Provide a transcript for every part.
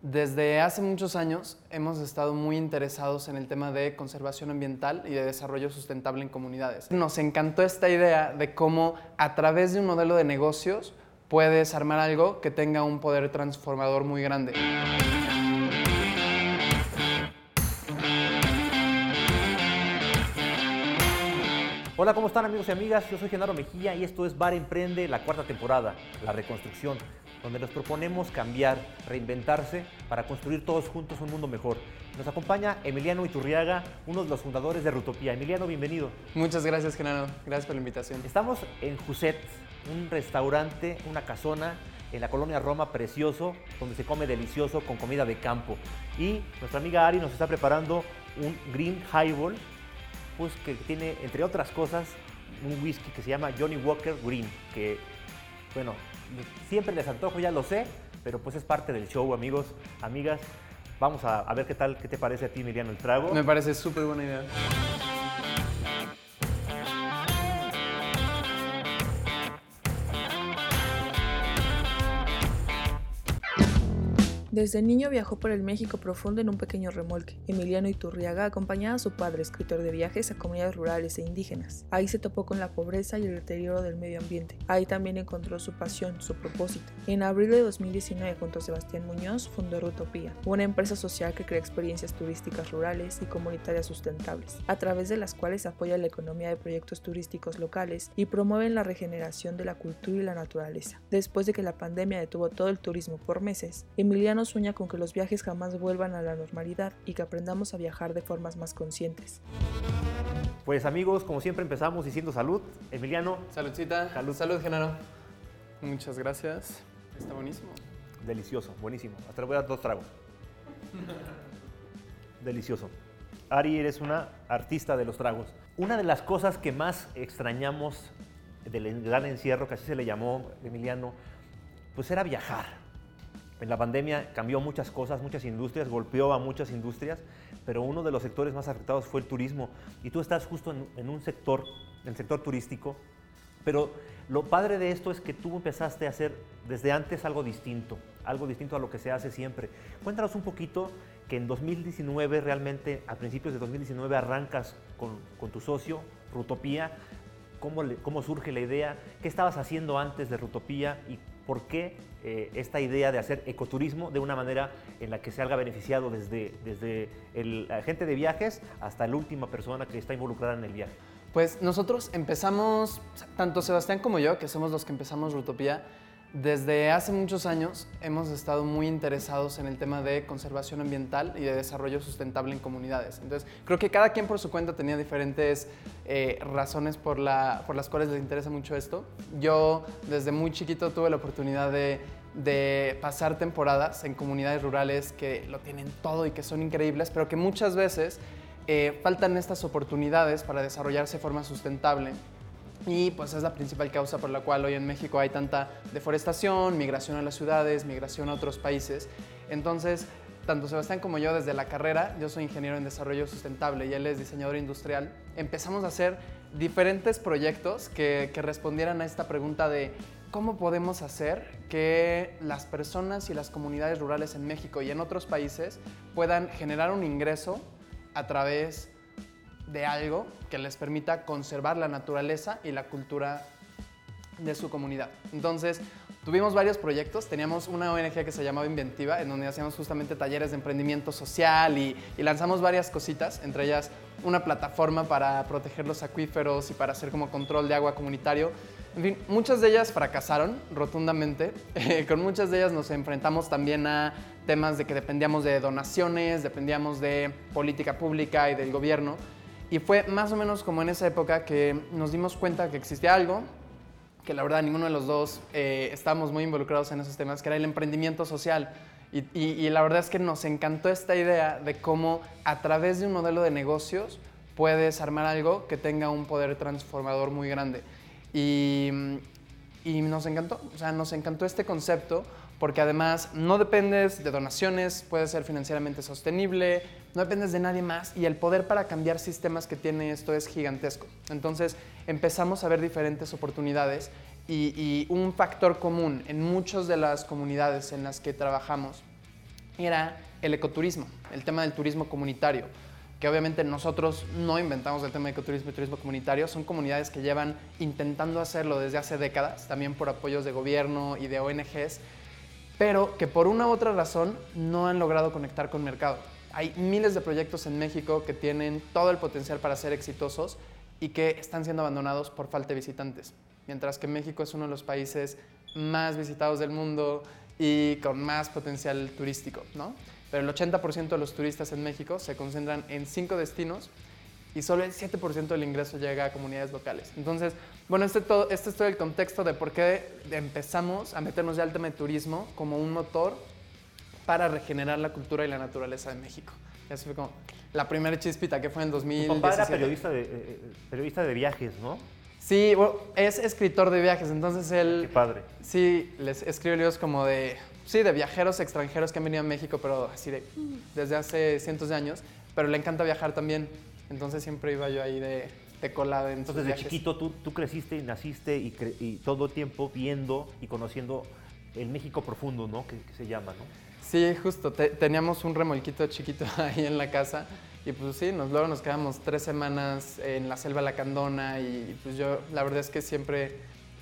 Desde hace muchos años hemos estado muy interesados en el tema de conservación ambiental y de desarrollo sustentable en comunidades. Nos encantó esta idea de cómo a través de un modelo de negocios puedes armar algo que tenga un poder transformador muy grande. Hola, ¿cómo están amigos y amigas? Yo soy Genaro Mejía y esto es Bar Emprende, la cuarta temporada, la reconstrucción, donde nos proponemos cambiar, reinventarse para construir todos juntos un mundo mejor. Nos acompaña Emiliano Iturriaga, uno de los fundadores de Rutopía. Emiliano, bienvenido. Muchas gracias, Genaro. Gracias por la invitación. Estamos en Juset, un restaurante, una casona en la colonia Roma precioso, donde se come delicioso con comida de campo. Y nuestra amiga Ari nos está preparando un Green Highball pues, que tiene, entre otras cosas, un whisky que se llama Johnny Walker Green, que, bueno, siempre les antojo, ya lo sé, pero pues es parte del show, amigos, amigas. Vamos a, ver qué tal, qué te parece a ti, Miriano, el trago. Me parece súper buena idea. Desde niño viajó por el México profundo en un pequeño remolque. Emiliano Iturriaga acompañaba a su padre, escritor de viajes, a comunidades rurales e indígenas. Ahí se topó con la pobreza y el deterioro del medio ambiente. Ahí también encontró su pasión, su propósito. En abril de 2019, junto a Sebastián Muñoz, fundó Rutopía, una empresa social que crea experiencias turísticas rurales y comunitarias sustentables, a través de las cuales apoya la economía de proyectos turísticos locales y promueven la regeneración de la cultura y la naturaleza. Después de que la pandemia detuvo todo el turismo por meses, Emiliano sueña con que los viajes jamás vuelvan a la normalidad y que aprendamos a viajar de formas más conscientes. Pues amigos, como siempre empezamos diciendo salud. Emiliano. Saludcita. Salud. Salud, Genaro. Muchas gracias. Está buenísimo. Delicioso, buenísimo. Hasta le voy a dar dos tragos. Delicioso. Ari, eres una artista de los tragos. Una de las cosas que más extrañamos del gran encierro, que así se le llamó Emiliano, pues era viajar en la pandemia cambió muchas cosas, muchas industrias, golpeó a muchas industrias, pero uno de los sectores más afectados fue el turismo. Y tú estás justo en, un sector, el sector turístico, pero lo padre de esto es que tú empezaste a hacer desde antes algo distinto, algo distinto a lo que se hace siempre. Cuéntanos un poquito que en 2019, realmente a principios de 2019, arrancas con, tu socio, Rutopía. ¿Cómo, ¿Cómo surge la idea? ¿Qué estabas haciendo antes de Rutopía por qué eh, esta idea de hacer ecoturismo de una manera en la que se haga beneficiado desde, desde el agente de viajes hasta la última persona que está involucrada en el viaje? Pues nosotros empezamos, tanto Sebastián como yo, que somos los que empezamos Rutopía, desde hace muchos años hemos estado muy interesados en el tema de conservación ambiental y de desarrollo sustentable en comunidades. Entonces, creo que cada quien por su cuenta tenía diferentes eh, razones por, la, por las cuales les interesa mucho esto. Yo desde muy chiquito tuve la oportunidad de, de pasar temporadas en comunidades rurales que lo tienen todo y que son increíbles, pero que muchas veces eh, faltan estas oportunidades para desarrollarse de forma sustentable y pues es la principal causa por la cual hoy en México hay tanta deforestación, migración a las ciudades, migración a otros países. Entonces, tanto Sebastián como yo desde la carrera, yo soy ingeniero en desarrollo sustentable y él es diseñador industrial, empezamos a hacer diferentes proyectos que, que respondieran a esta pregunta de cómo podemos hacer que las personas y las comunidades rurales en México y en otros países puedan generar un ingreso a través de algo que les permita conservar la naturaleza y la cultura de su comunidad. Entonces, tuvimos varios proyectos. Teníamos una ONG que se llamaba Inventiva, en donde hacíamos justamente talleres de emprendimiento social y, lanzamos varias cositas, entre ellas una plataforma para proteger los acuíferos y para hacer como control de agua comunitario. En fin, muchas de ellas fracasaron rotundamente. con muchas de ellas nos enfrentamos también a temas de que dependíamos de donaciones, dependíamos de política pública y del gobierno. Y fue más o menos como en esa época que nos dimos cuenta que existía algo, que la verdad ninguno de los dos eh, estábamos muy involucrados en esos temas, que era el emprendimiento social. Y, la verdad es que nos encantó esta idea de cómo a través de un modelo de negocios puedes armar algo que tenga un poder transformador muy grande. Y, y nos encantó, o sea, nos encantó este concepto porque además no dependes de donaciones, puedes ser financieramente sostenible, no dependes de nadie más y el poder para cambiar sistemas que tiene esto es gigantesco. Entonces empezamos a ver diferentes oportunidades y, un factor común en muchas de las comunidades en las que trabajamos era el ecoturismo, el tema del turismo comunitario, que obviamente nosotros no inventamos el tema de ecoturismo y turismo comunitario, son comunidades que llevan intentando hacerlo desde hace décadas, también por apoyos de gobierno y de ONGs, pero que por una u otra razón no han logrado conectar con mercado. Hay miles de proyectos en México que tienen todo el potencial para ser exitosos y que están siendo abandonados por falta de visitantes, mientras que México es uno de los países más visitados del mundo y con más potencial turístico, ¿no? Pero el 80% de los turistas en México se concentran en cinco destinos y solo el 7% del ingreso llega a comunidades locales. Entonces, bueno, este, todo, este es todo el contexto de por qué empezamos a meternos ya al tema de turismo como un motor para regenerar la cultura y la naturaleza de México. Eso fue como la primera chispita que fue en 2017. Tu papá era periodista de, eh, eh, periodista de viajes, ¿no? Sí, bueno, es escritor de viajes, entonces él... Qué padre. Sí, les escribe libros como de... Sí, de viajeros extranjeros que han venido a México, pero así de... Desde hace cientos de años, pero le encanta viajar también. Entonces siempre iba yo ahí de, de colada en Entonces, sus de viajes. chiquito tú, tú creciste y naciste y, cre- y todo el tiempo viendo y conociendo el México profundo, ¿no? Que, que se llama, ¿no? Sí, justo. te- teníamos un remolquito chiquito ahí en la casa y pues sí, nos, luego nos quedamos tres semanas en la selva lacandona y pues yo la verdad es que siempre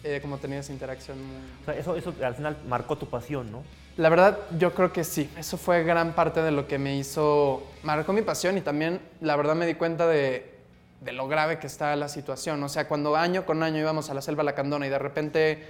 he como tenido esa interacción. muy- O sea, eso, eso al final marcó tu pasión, ¿no? La verdad, yo creo que sí. Eso fue gran parte de lo que me hizo, marcó mi pasión y también, la verdad, me di cuenta de, de lo grave que está la situación. O sea, cuando año con año íbamos a la selva lacandona y de repente,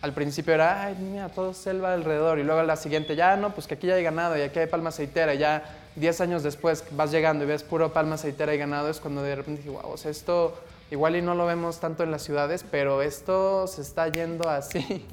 al principio era, ay, mira, todo selva alrededor. Y luego a la siguiente, ya, no, pues que aquí ya hay ganado y aquí hay palma aceitera. Y ya 10 años después vas llegando y ves puro palma aceitera y ganado, es cuando de repente dije, wow, o sea, esto igual y no lo vemos tanto en las ciudades, pero esto se está yendo así.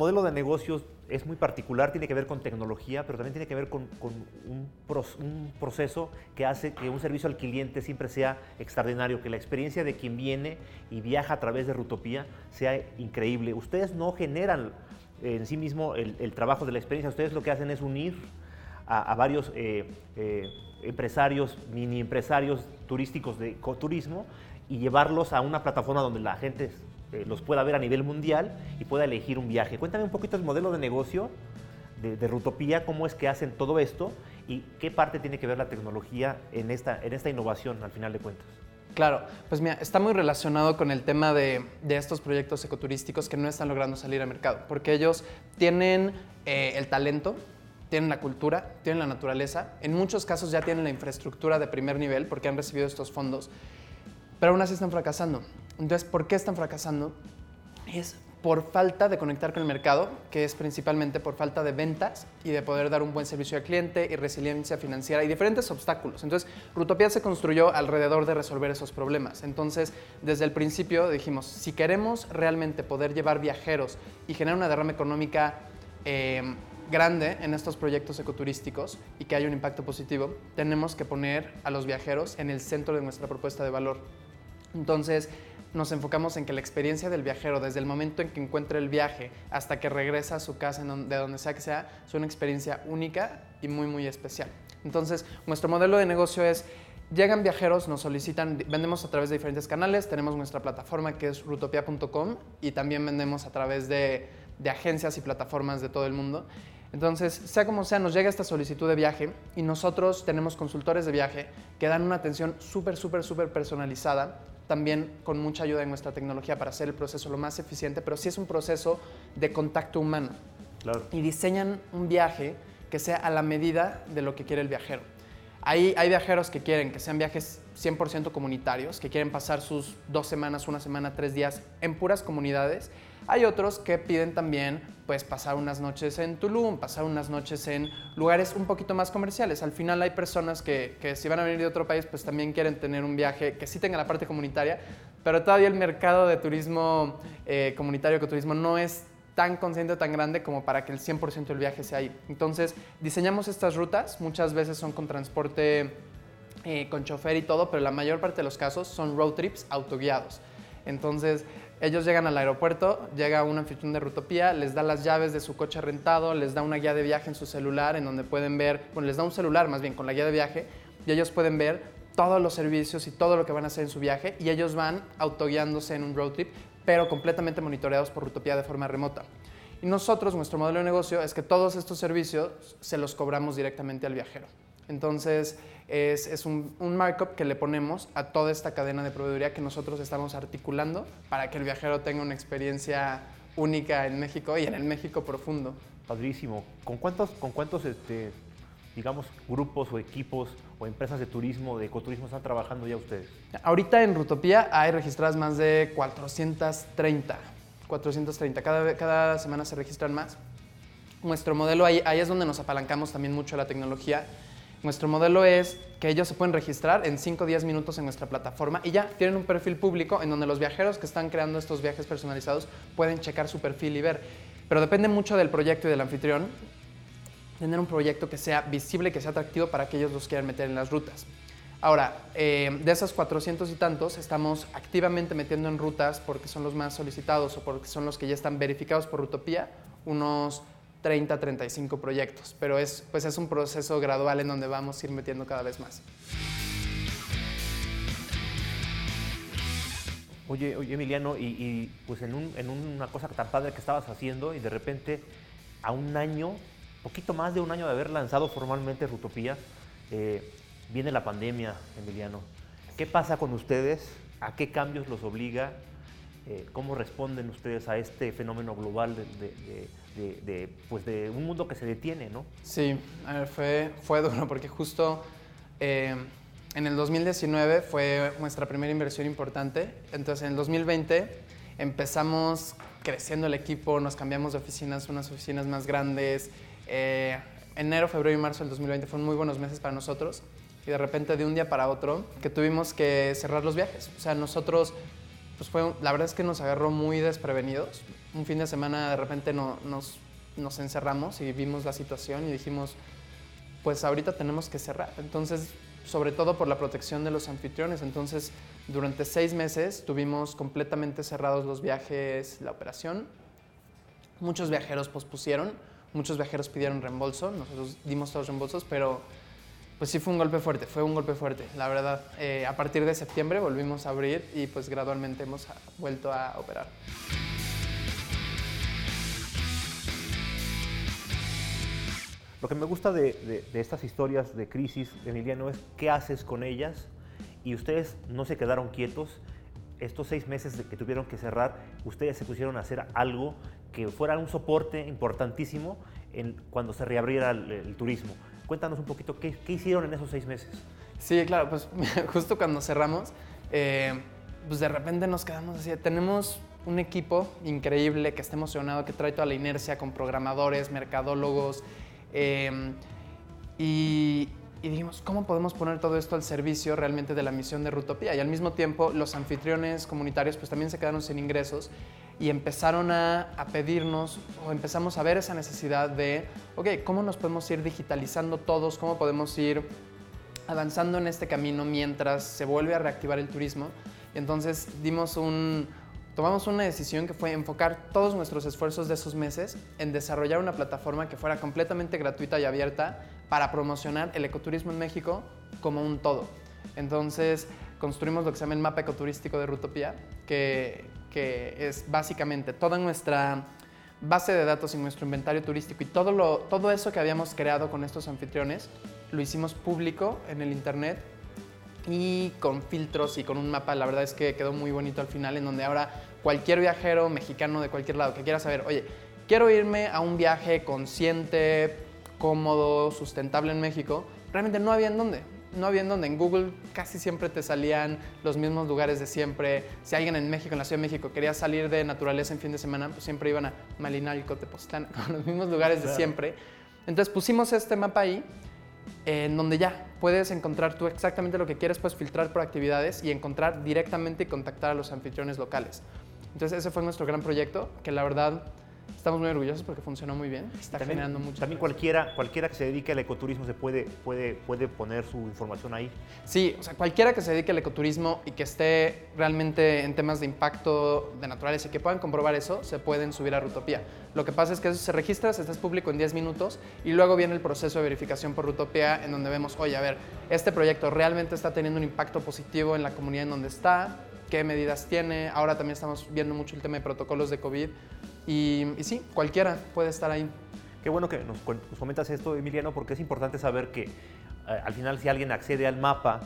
Modelo de negocios es muy particular, tiene que ver con tecnología, pero también tiene que ver con, un, proceso que hace que un servicio al cliente siempre sea extraordinario, que la experiencia de quien viene y viaja a través de Rutopía sea increíble. Ustedes no generan en sí mismo el, trabajo de la experiencia, ustedes lo que hacen es unir a, a varios eh, eh, empresarios, mini empresarios turísticos de ecoturismo y llevarlos a una plataforma donde la gente eh, los pueda ver a nivel mundial y pueda elegir un viaje. Cuéntame un poquito el modelo de negocio de, de Rutopía, cómo es que hacen todo esto y qué parte tiene que ver la tecnología en esta, en esta innovación al final de cuentas. Claro, pues mira, está muy relacionado con el tema de, de estos proyectos ecoturísticos que no están logrando salir al mercado, porque ellos tienen eh, el talento, tienen la cultura, tienen la naturaleza, en muchos casos ya tienen la infraestructura de primer nivel porque han recibido estos fondos, pero aún así están fracasando. Entonces, ¿por qué están fracasando? Es por falta de conectar con el mercado, que es principalmente por falta de ventas y de poder dar un buen servicio al cliente y resiliencia financiera y diferentes obstáculos. Entonces, Rutopía se construyó alrededor de resolver esos problemas. Entonces, desde el principio dijimos, si queremos realmente poder llevar viajeros y generar una derrama económica eh, grande en estos proyectos ecoturísticos y que haya un impacto positivo, tenemos que poner a los viajeros en el centro de nuestra propuesta de valor. Entonces, nos enfocamos en que la experiencia del viajero, desde el momento en que encuentra el viaje hasta que regresa a su casa, de donde sea que sea, es una experiencia única y muy, muy especial. Entonces, nuestro modelo de negocio es, llegan viajeros, nos solicitan, vendemos a través de diferentes canales, tenemos nuestra plataforma que es rutopia.com y también vendemos a través de, de agencias y plataformas de todo el mundo. Entonces, sea como sea, nos llega esta solicitud de viaje y nosotros tenemos consultores de viaje que dan una atención súper, súper, súper personalizada, también con mucha ayuda en nuestra tecnología para hacer el proceso lo más eficiente, pero sí es un proceso de contacto humano Claro. y diseñan un viaje que sea a la medida de lo que quiere el viajero. Hay, hay viajeros que quieren que sean viajes 100% comunitarios, que quieren pasar sus dos semanas, una semana, tres días en puras comunidades. Hay otros que piden también pues, pasar unas noches en Tulum, pasar unas noches en lugares un poquito más comerciales. Al final hay personas que, que si van a venir de otro país, pues también quieren tener un viaje que sí tenga la parte comunitaria, pero todavía el mercado de turismo eh, comunitario, ecoturismo, no es tan consciente, tan grande como para que el 100% del viaje sea ahí. Entonces, diseñamos estas rutas, muchas veces son con transporte eh, con chofer y todo, pero la mayor parte de los casos son road trips autoguiados. Entonces, ellos llegan al aeropuerto, llega un anfitrión de Rutopía, les da las llaves de su coche rentado, les da una guía de viaje en su celular en donde pueden ver, bueno, les da un celular más bien con la guía de viaje y ellos pueden ver todos los servicios y todo lo que van a hacer en su viaje y ellos van autoguiándose en un road trip, pero completamente monitoreados por Rutopía de forma remota. Y nosotros, nuestro modelo de negocio es que todos estos servicios se los cobramos directamente al viajero. Entonces, es, un, un, markup que le ponemos a toda esta cadena de proveeduría que nosotros estamos articulando para que el viajero tenga una experiencia única en México y en el México profundo. Padrísimo. ¿Con cuántos, con cuántos este, digamos, grupos o equipos o empresas de turismo, de ecoturismo están trabajando ya ustedes? Ahorita en Rutopía hay registradas más de 430. 430. Cada, cada semana se registran más. Nuestro modelo, ahí, ahí es donde nos apalancamos también mucho la tecnología. Nuestro modelo es que ellos se pueden registrar en 5 o 10 minutos en nuestra plataforma y ya tienen un perfil público en donde los viajeros que están creando estos viajes personalizados pueden checar su perfil y ver. Pero depende mucho del proyecto y del anfitrión tener un proyecto que sea visible, que sea atractivo para que ellos los quieran meter en las rutas. Ahora, eh, de esos 400 y tantos, estamos activamente metiendo en rutas porque son los más solicitados o porque son los que ya están verificados por Rutopía, unos 30, 35 proyectos. Pero es, pues es un proceso gradual en donde vamos a ir metiendo cada vez más. Oye, oye Emiliano, y, pues en, un, en, una cosa tan padre que estabas haciendo y de repente a un año, poquito más de un año de haber lanzado formalmente Rutopía, eh, viene la pandemia, Emiliano. ¿Qué pasa con ustedes? ¿A qué cambios los obliga? Eh, ¿Cómo responden ustedes a este fenómeno global de, pues de un mundo que se detiene, no? Sí, a ver, fue, fue duro porque justo eh, en el 2019 fue nuestra primera inversión importante. Entonces, en el 2020 empezamos creciendo el equipo, nos cambiamos de oficinas, unas oficinas más grandes. Eh, enero, febrero y marzo del 2020 fueron muy buenos meses para nosotros y de repente de un día para otro que tuvimos que cerrar los viajes. O sea, nosotros, pues fue, la verdad es que nos agarró muy desprevenidos. Un fin de semana de repente no, nos, nos encerramos y vimos la situación y dijimos, pues ahorita tenemos que cerrar. Entonces, sobre todo por la protección de los anfitriones. Entonces, durante seis meses tuvimos completamente cerrados los viajes, la operación. Muchos viajeros pospusieron, muchos viajeros pidieron reembolso, nosotros dimos todos los reembolsos, pero pues sí fue un golpe fuerte, fue un golpe fuerte, la verdad. Eh, a partir de septiembre volvimos a abrir y pues gradualmente hemos vuelto a operar. Lo que me gusta de, estas historias de crisis, Emiliano, es qué haces con ellas y ustedes no se quedaron quietos. Estos seis meses de que tuvieron que cerrar, ustedes se pusieron a hacer algo que fuera un soporte importantísimo en, cuando se reabriera el turismo. Cuéntanos un poquito, ¿qué, hicieron en esos seis meses? Sí, claro, pues justo cuando cerramos, eh, pues de repente nos quedamos así, tenemos un equipo increíble que está emocionado, que trae toda la inercia con programadores, mercadólogos, em, y, y, dijimos, ¿cómo podemos poner todo esto al servicio realmente de la misión de Rutopía? Y al mismo tiempo, los anfitriones comunitarios pues también se quedaron sin ingresos y empezaron a, pedirnos o empezamos a ver esa necesidad de, ok, ¿cómo nos podemos ir digitalizando todos? ¿Cómo podemos ir avanzando en este camino mientras se vuelve a reactivar el turismo? Y entonces dimos un, tomamos una decisión que fue enfocar todos nuestros esfuerzos de esos meses en desarrollar una plataforma que fuera completamente gratuita y abierta para promocionar el ecoturismo en México como un todo. Entonces construimos lo que se llama el mapa ecoturístico de Rutopía, que, que es básicamente toda nuestra base de datos y nuestro inventario turístico y todo, lo, todo eso que habíamos creado con estos anfitriones, lo hicimos público en el internet y con filtros y con un mapa, la verdad es que quedó muy bonito al final, en donde ahora cualquier viajero mexicano de cualquier lado que quiera saber, oye, quiero irme a un viaje consciente, cómodo, sustentable en México, realmente no había en dónde no había en donde. En Google casi siempre te salían los mismos lugares de siempre. Si alguien en México, en la Ciudad de México, quería salir de naturaleza en fin de semana, pues siempre iban a Malinalco, Tepoztlán, con los mismos lugares de siempre. Entonces pusimos este mapa ahí, en donde ya puedes encontrar tú exactamente lo que quieres, puedes filtrar por actividades y encontrar directamente y contactar a los anfitriones locales. Entonces ese fue nuestro gran proyecto, que la verdad Estamos muy orgullosos porque funcionó muy bien, está generando mucho. También cualquiera, cualquiera que se dedique al ecoturismo se puede, puede, puede poner su información ahí. Sí, o sea, cualquiera que se dedique al ecoturismo y que esté realmente en temas de impacto de naturaleza y que puedan comprobar eso, se pueden subir a Rutopía. Lo que pasa es que eso se registra, se está público en 10 minutos y luego viene el proceso de verificación por Rutopía en donde vemos, oye, a ver, este proyecto realmente está teniendo un impacto positivo en la comunidad en donde está, qué medidas tiene. Ahora también estamos viendo mucho el tema de protocolos de COVID. Y, y sí, cualquiera puede estar ahí. Qué bueno que nos, nos comentas esto, Emiliano, porque es importante saber que eh, al final si alguien accede al mapa,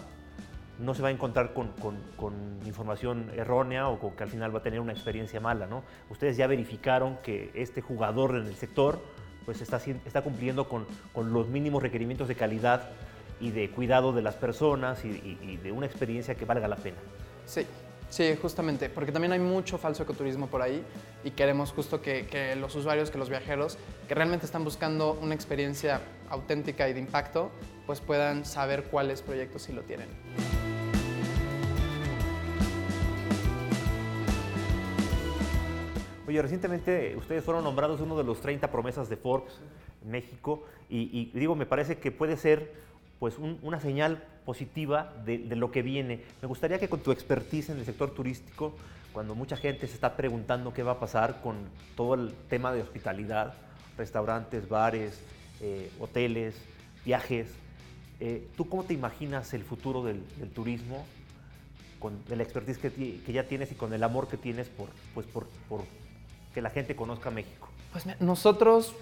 no se va a encontrar con, con- con información errónea o con que al final va a tener una experiencia mala, ¿no? Ustedes ya verificaron que este jugador en el sector pues está, está cumpliendo con, con los mínimos requerimientos de calidad y de cuidado de las personas y, y- y de una experiencia que valga la pena. Sí, sí, justamente, porque también hay mucho falso ecoturismo por ahí y queremos justo que, los usuarios, que los viajeros, que realmente están buscando una experiencia auténtica y de impacto, pues puedan saber cuáles proyectos sí lo tienen. Oye, recientemente ustedes fueron nombrados uno de los 30 promesas de Forbes México y, y digo, me parece que puede ser pues un- una señal positiva de, de lo que viene. Me gustaría que con tu expertise en el sector turístico, cuando mucha gente se está preguntando qué va a pasar con todo el tema de hospitalidad, restaurantes, bares, eh, hoteles, viajes, eh, ¿tú cómo te imaginas el futuro del, del turismo con de la expertise que, que ya tienes y con el amor que tienes por, pues por, por que la gente conozca México. Pues nosotros,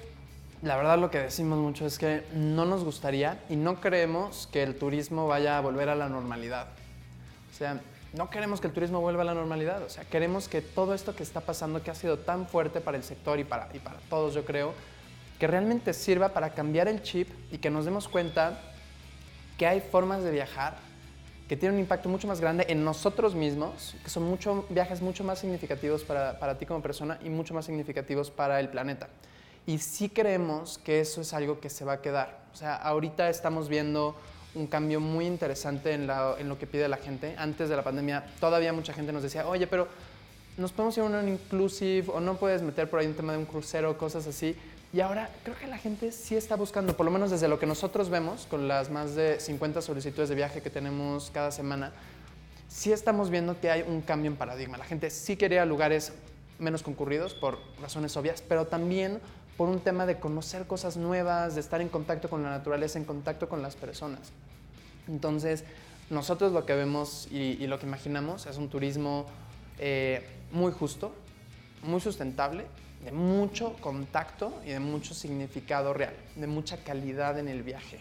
la verdad lo que decimos mucho es que no nos gustaría y no creemos que el turismo vaya a volver a la normalidad. O sea, no queremos que el turismo vuelva a la normalidad. O sea, queremos que todo esto que está pasando, que ha sido tan fuerte para el sector y para, y para todos, yo creo, que realmente sirva para cambiar el chip y que nos demos cuenta que hay formas de viajar que tienen un impacto mucho más grande en nosotros mismos, que son mucho, viajes mucho más significativos para, para ti como persona y mucho más significativos para el planeta. Y sí creemos que eso es algo que se va a quedar. O sea, ahorita estamos viendo un cambio muy interesante en, la- en lo que pide la gente. Antes de la pandemia todavía mucha gente nos decía, oye, pero nos podemos ir a un inclusive o no puedes meter por ahí un tema de un crucero, cosas así. Y ahora creo que la gente sí está buscando, por lo menos desde lo que nosotros vemos, con las más de 50 solicitudes de viaje que tenemos cada semana, sí estamos viendo que hay un cambio en paradigma. La gente sí quiere ir a lugares menos concurridos por razones obvias, pero también por un tema de conocer cosas nuevas, de estar en contacto con la naturaleza, en contacto con las personas. Entonces, nosotros lo que vemos y, y lo que imaginamos es un turismo eh, muy justo, muy sustentable, de mucho contacto y de mucho significado real, de mucha calidad en el viaje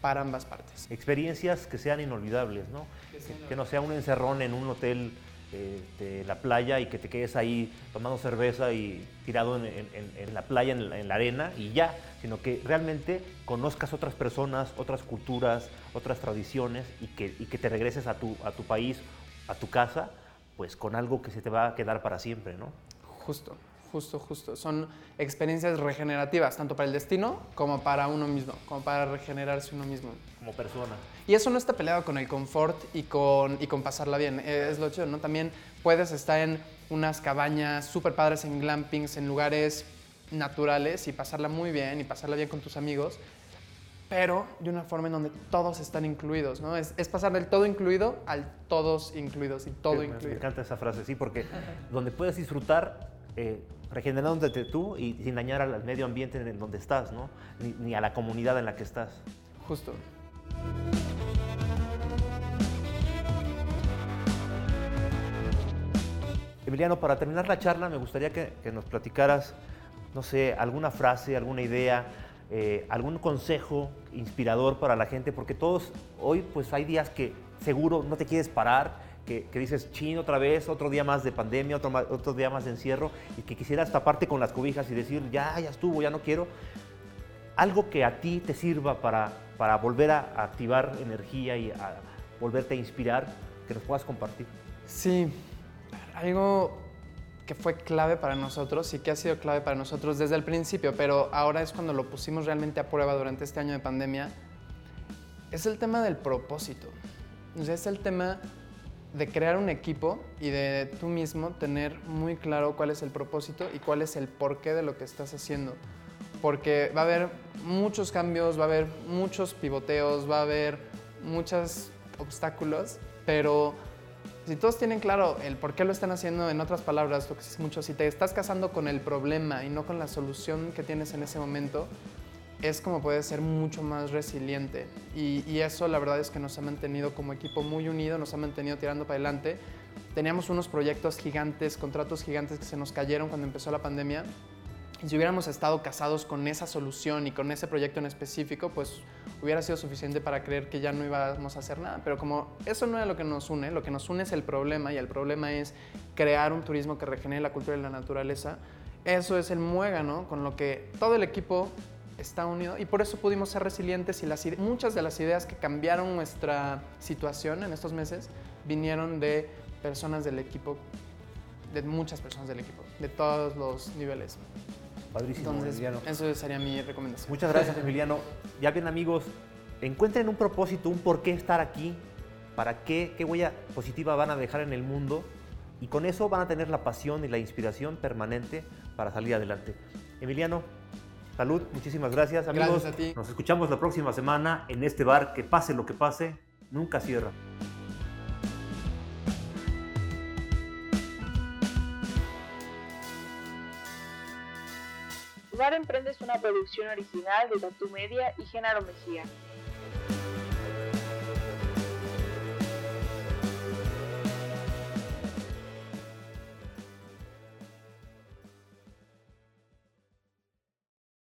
para ambas partes. Experiencias que sean inolvidables, ¿no? Que, que no sea un encerrón en un hotel de la playa y que te quedes ahí tomando cerveza y tirado en, la playa, en la, en la arena y ya, sino que realmente conozcas otras personas, otras culturas, otras tradiciones y que, y que te regreses a tu, a tu país, a tu casa, pues con algo que se te va a quedar para siempre, ¿no? Justo, justo, justo. Son experiencias regenerativas, tanto para el destino como para uno mismo, como para regenerarse uno mismo. Como persona. Y eso no está peleado con el confort y con, y con pasarla bien. eh, Es lo chido, ¿no? También puedes estar en unas cabañas súper padres, en glampings, en lugares naturales y pasarla muy bien y pasarla bien con tus amigos, pero de una forma en donde todos están incluidos, ¿no? Es, es pasar del todo incluido al todos incluidos y todo Sí, me- Me incluido. encanta esa frase, sí, porque donde puedes disfrutar eh, regenerándote tú y sin dañar al medio ambiente en donde estás, ¿no? Ni, ni a la comunidad en la que estás. Justo. Emiliano, para terminar la charla, me gustaría que, que nos platicaras, no sé, alguna frase, alguna idea, eh, algún consejo inspirador para la gente, porque todos hoy, pues hay días que seguro no te quieres parar, que, que dices, chin, otra vez, otro día más de pandemia, otro, otro día más de encierro, y que quisieras taparte con las cobijas y decir, ya, ya estuvo, ya no quiero. Algo que a ti te sirva para, para volver a activar energía y a volverte a inspirar, que nos puedas compartir. Sí, algo que fue clave para nosotros y que ha sido clave para nosotros desde el principio, pero ahora es cuando lo pusimos realmente a prueba durante este año de pandemia, es el tema del propósito. O sea, es el tema de crear un equipo y de tú mismo tener muy claro cuál es el propósito y cuál es el porqué de lo que estás haciendo. Porque va a haber muchos cambios, va a haber muchos pivoteos, va a haber muchos obstáculos, pero si todos tienen claro el por qué lo están haciendo, en otras palabras, lo si te estás casando con el problema y no con la solución que tienes en ese momento, es como puedes ser mucho más resiliente. Y, y eso la verdad es que nos ha mantenido como equipo muy unido, nos ha mantenido tirando para adelante, teníamos unos proyectos gigantes, contratos gigantes que se nos cayeron cuando empezó la pandemia. Y si hubiéramos estado casados con esa solución y con ese proyecto en específico, pues hubiera sido suficiente para creer que ya no íbamos a hacer nada. Pero como eso no es lo que nos une, lo que nos une es el problema y el problema es crear un turismo que regenere la cultura y la naturaleza, eso es el muégano con lo que todo el equipo está unido y por eso pudimos ser resilientes y las, muchas de las ideas que cambiaron nuestra situación en estos meses vinieron de personas del equipo, de muchas personas del equipo, de todos los niveles. Padrísimo, Entonces, Emiliano. eso sería mi recomendación. Muchas gracias, Emiliano. Ya bien, amigos, encuentren un propósito, un por qué estar aquí, para qué, qué huella positiva van a dejar en el mundo y con eso van a tener la pasión y la inspiración permanente para salir adelante. Emiliano, salud, muchísimas gracias, amigos. Gracias a ti. Nos escuchamos la próxima semana en este bar que pase lo que pase, nunca cierra. Bar Emprende es una producción original de Tatu Media y Genaro Mejía.